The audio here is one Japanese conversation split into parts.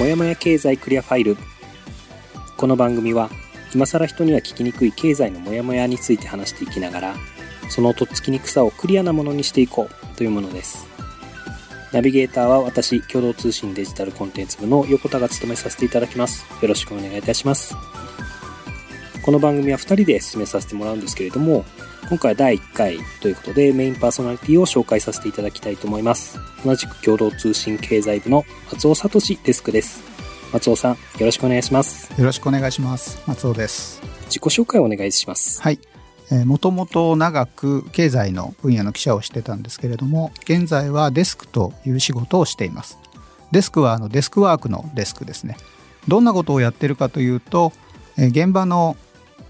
もやもや経済クリアファイル。この番組は今更人には聞きにくい経済のモヤモヤについて話していきながらそのとっつきにくさをクリアなものにしていこうというものです。ナビゲーターは私共同通信デジタルコンテンツ部の横田が務めさせていただきます。よろしくお願いいたします。この番組は2人で進めさせてもらうんですけれども今回は第1回ということでメインパーソナリティを紹介させていただきたいと思います。同じく共同通信経済部の松尾聡デスクです。松尾さんよろしくお願いします。よろしくお願いします。松尾です。自己紹介をお願いします。はい。もともと長く経済の分野の記者をしてたんですけれども現在はデスクという仕事をしています。デスクはあのデスクワークのデスクですね。どんなことをやってるかというと現場の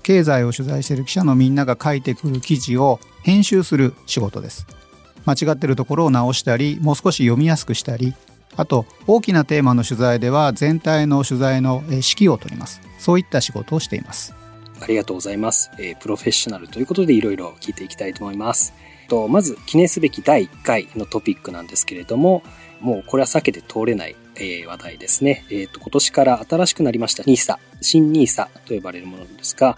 経済を取材している記者のみんなが書いてくる記事を編集する仕事です間違ってるところを直したりもう少し読みやすくしたりあと大きなテーマの取材では全体の取材の指揮を取りますそういった仕事をしていますありがとうございます。えー、プロフェッショナルということでいろいろ聞いていきたいと思います。とまず記念すべき第1回のトピックなんですけれども、もうこれは避けて通れない、えー、話題ですね。えっ、ー、と、今年から新しくなりました NISA、新 NISA と呼ばれるものですが、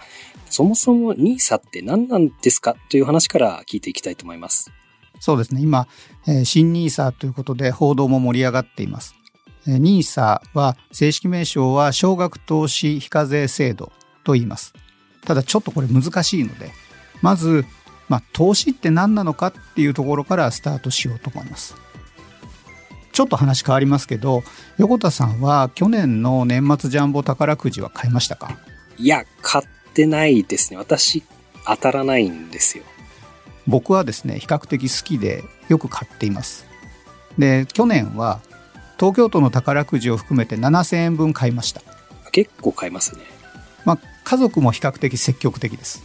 そもそも NISA って何なんですかという話から聞いていきたいと思います。そうですね。今、えー、新 NISA ということで報道も盛り上がっています。NISA は正式名称は少額投資非課税制度と言います。ただちょっとこれ難しいので、まず、まあ、投資って何なのかっていうところからスタートしようと思います。ちょっと話変わりますけど、横田さんは去年の年末ジャンボ宝くじは買いましたか？いや、買ってないですね。私、当たらないんですよ。僕はですね、比較的好きでよく買っています。で、去年は東京都の宝くじを含めて7000円分買いました。結構買いますね。まあ、家族も比較的積極的です。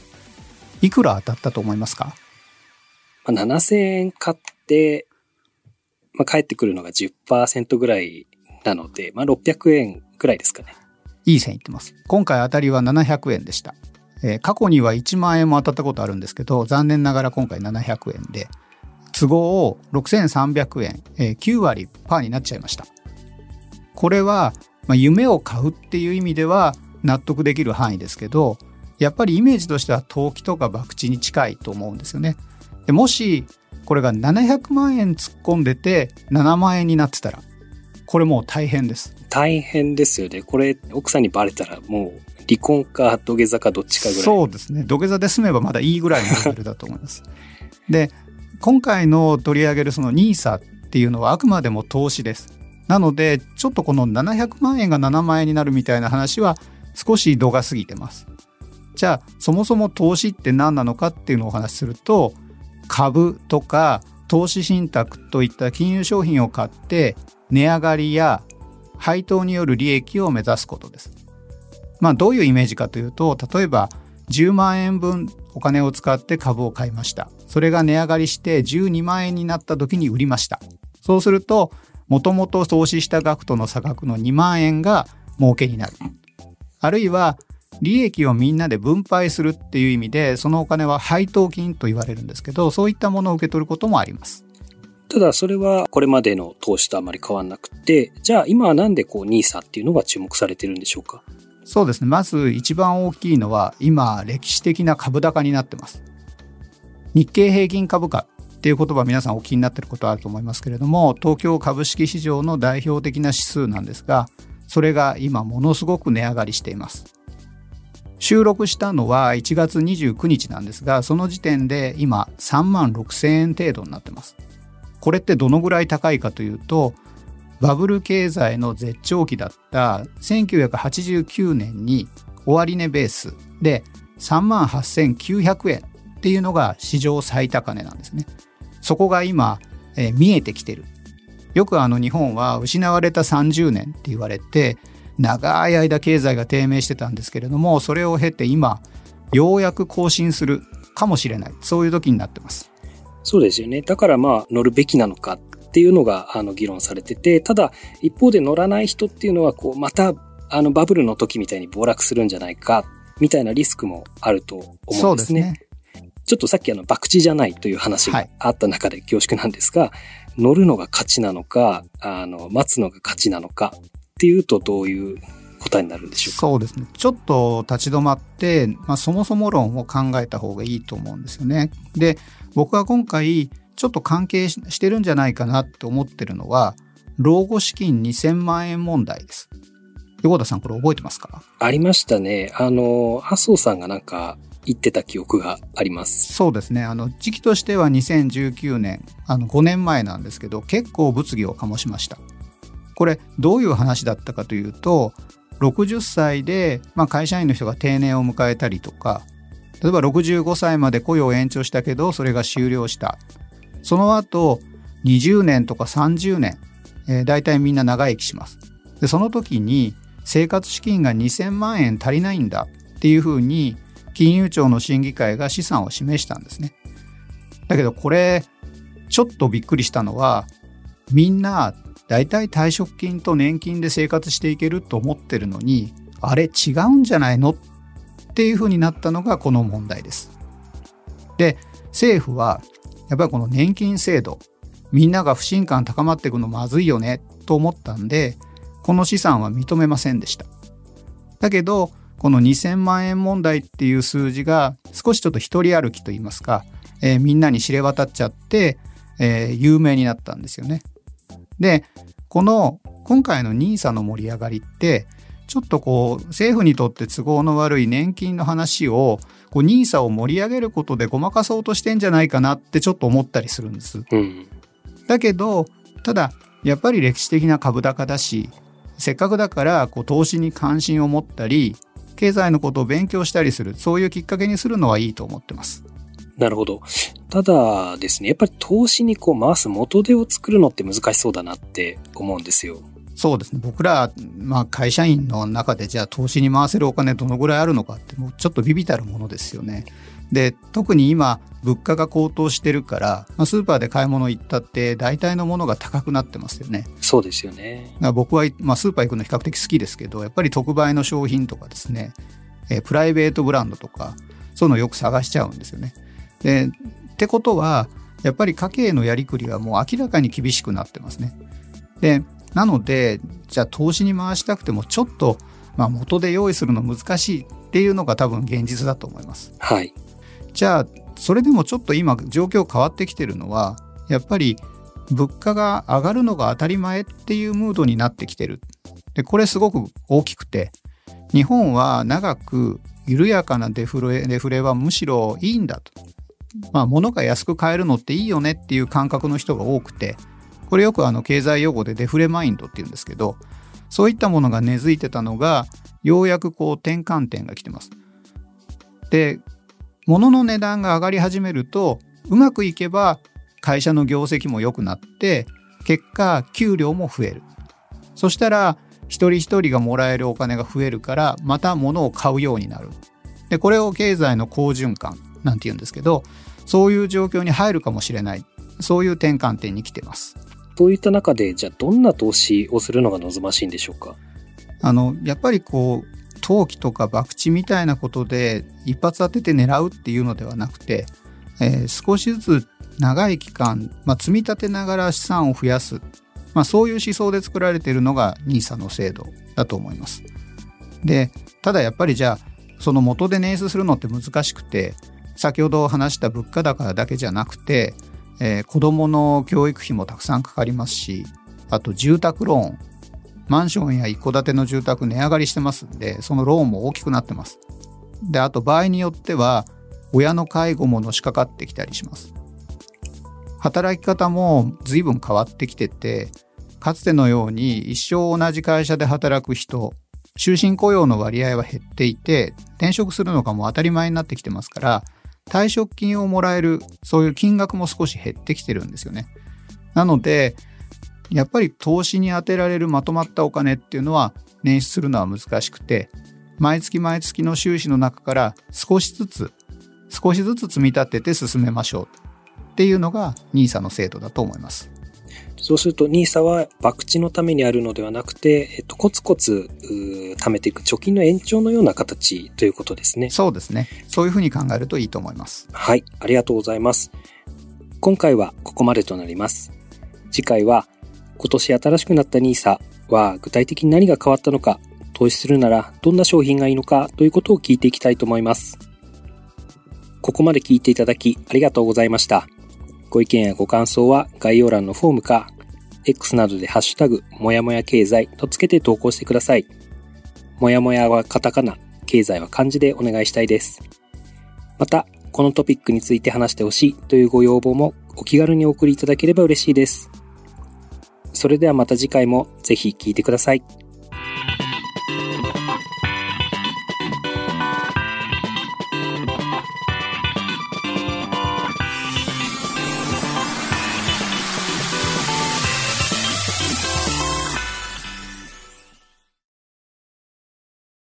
いくら当たったと思いますか、まあ、7000円買って、まあ、帰ってくるのが10%ぐらいなので、まあ、600円ぐらいですかね。いい線いってます。今回当たりは700円でした。えー、過去には1万円も当たったことあるんですけど、残念ながら今回700円で、都合を6300円、えー、9割パーになっちゃいました。これは、まあ、夢を買うっていう意味では、納得できる範囲ですけどやっぱりイメージとしては投機とか博打に近いと思うんですよね。でもしこれが700万円突っ込んでて7万円になってたらこれもう大変です。大変ですよね。これ奥さんにバレたらもう離婚か土下座かどっちかぐらい。そうですね。土下座で済めばまだいいぐらいのレベルだと思います。で今回の取り上げるその NISA っていうのはあくまでも投資です。なのでちょっとこの700万円が7万円になるみたいな話は少し度が過ぎてます。じゃあそもそも投資って何なのかっていうのをお話しすると株とか投資信託といった金融商品を買って値上がりや配当による利益を目指すことです。まあどういうイメージかというと例えば10万円分お金を使って株を買いました。それが値上がりして12万円になった時に売りました。そうするともともと投資した額との差額の2万円が儲けになる。あるいは利益をみんなで分配するっていう意味でそのお金は配当金と言われるんですけどそういったものを受け取ることもあります。ただそれはこれまでの投資とあまり変わらなくてじゃあ今はなんでこう NISA っていうのが注目されてるんでしょうか？そうですね。まず一番大きいのは今歴史的な株高になってます。日経平均株価っていう言葉皆さんお気になってることあると思いますけれども東京株式市場の代表的な指数なんですがそれが今ものすごく値上がりしています。収録したのは1月29日なんですが、その時点で今3万6000円程度になってます。これってどのぐらい高いかというと、バブル経済の絶頂期だった1989年に終値ベースで3万8900円っていうのが史上最高値なんですね。そこが今、えー、見えてきてるよくあの日本は失われた30年って言われて長い間経済が低迷してたんですけれどもそれを経て今ようやく更新するかもしれない。そういう時になってます。そうですよね。だからまあ乗るべきなのかっていうのがあの議論されててただ一方で乗らない人っていうのはこうまたあのバブルの時みたいに暴落するんじゃないかみたいなリスクもあると思うんですね。すね。ちょっとさっきあの、博打じゃないという話があった中で恐縮なんですが、はい、乗るのが勝ちなのか、あの、待つのが勝ちなのか、っていうとどういう答えになるんでしょうか？そうですね。ちょっと立ち止まって、まあ、そもそも論を考えた方がいいと思うんですよね。で、僕は今回、ちょっと関係ししてるんじゃないかなって思ってるのは、老後資金2000万円問題です。横田さん、これ覚えてますか？ありましたね。あの、麻生さんがなんか言ってた記憶があります。そうですね。あの、時期としては2019年、あの、5年前なんですけど、結構物議を醸しました。これ、どういう話だったかというと、60歳で、まあ、会社員の人が定年を迎えたりとか、例えば65歳まで雇用を延長したけど、それが終了した。その後、20年とか30年、えー、大体みんな長生きします。で、その時に生活資金が2000万円足りないんだっていうふうに、金融庁の審議会が資産を示したんですね。だけどこれ、ちょっとびっくりしたのは、みんな大体退職金と年金で生活していけると思ってるのに、あれ違うんじゃないのっていうふうになったのがこの問題です。で、政府はやっぱりこの年金制度、みんなが不信感高まっていくのまずいよねと思ったんで、この資産は認めませんでした。だけど、この2000万円問題っていう数字が少しちょっと一人歩きといいますか、えー、みんなに知れ渡っちゃって、えー、有名になったんですよね。で、この今回の NISA の盛り上がりって、ちょっとこう政府にとって都合の悪い年金の話をこう NISA を盛り上げることでごまかそうとしてんじゃないかなってちょっと思ったりするんです。うん、だけど、ただやっぱり歴史的な株高だし、せっかくだからこう投資に関心を持ったり、経済のことを勉強したりする、そういうきっかけにするのはいいと思ってます。なるほど。ただですね、やっぱり投資にこう回す元手を作るのって難しそうだなって思うんですよ。そうですね。僕ら、まあ会社員の中でじゃあ投資に回せるお金どのぐらいあるのかってもうちょっとビビたるものですよね。で、特に今物価が高騰してるから、まあ、スーパーで買い物行ったって大体のものが高くなってますよね。そうですよね。僕は、まあ、スーパー行くの比較的好きですけど、やっぱり特売の商品とかですね、えプライベートブランドとか、そういうのよく探しちゃうんですよね。でってことはやっぱり家計のやりくりはもう明らかに厳しくなってますね。でなのでじゃあ投資に回したくてもちょっと、まあ、元で用意するの難しいっていうのが多分現実だと思います。はい。じゃあそれでもちょっと今状況変わってきてるのはやっぱり物価が上がるのが当たり前っていうムードになってきてる。でこれすごく大きくて日本は長く緩やかなデフレデフレはむしろいいんだと。まあ、物が安く買えるのっていいよねっていう感覚の人が多くて、これよくあの経済用語でデフレマインドって言うんですけど、そういったものが根付いてたのが、ようやくこう転換点が来てます。で、物の値段が上がり始めると、うまくいけば会社の業績も良くなって、結果、給料も増える。そしたら、一人一人がもらえるお金が増えるから、また物を買うようになる。で、これを経済の好循環なんて言うんですけど、そういう状況に入るかもしれない。そういう転換点に来てます。そういった中で、じゃあどんな投資をするのが望ましいんでしょうか？あの、やっぱりこう、投機とか博打みたいなことで一発当てて狙うっていうのではなくて、えー、少しずつ長い期間、まあ、積み立てながら資産を増やす。まあ、そういう思想で作られているのが NISA の制度だと思います。で、ただやっぱりじゃあ、その元で捻出するのって難しくて、先ほど話した物価高だけじゃなくて、えー、子どもの教育費もたくさんかかりますし、あと住宅ローン、マンションや一戸建ての住宅値上がりしてますんで、そのローンも大きくなってます。で、あと場合によっては、親の介護ものしかかってきたりします。働き方も随分変わってきてて、かつてのように一生同じ会社で働く人、終身雇用の割合は減っていて、転職するのがもう当たり前になってきてますから、退職金をもらえる、そういう金額も少し減ってきてるんですよね。なので、やっぱり投資に充てられるまとまったお金っていうのは捻出するのは難しくて、毎月毎月の収支の中から少しずつ、少しずつ積み立てて進めましょうっていうのが NISA の制度だと思います。そうすると NISA は博打のためにあるのではなくて、えっと、コツコツ貯めていく貯金の延長のような形ということですね。そうですね。そういうふうに考えるといいと思います。はい、ありがとうございます。今回はここまでとなります。次回は今年新しくなった NISA、は具体的に何が変わったのか、投資するならどんな商品がいいのかということを聞いていきたいと思います。ここまで聞いていただきありがとうございました。ご意見やご感想は概要欄のフォームか、X などでハッシュタグ、もやもや経済とつけて投稿してください。もやもやはカタカナ、経済は漢字でお願いしたいです。また、このトピックについて話してほしいというご要望もお気軽にお送りいただければ嬉しいです。それではまた次回もぜひ聴いてください。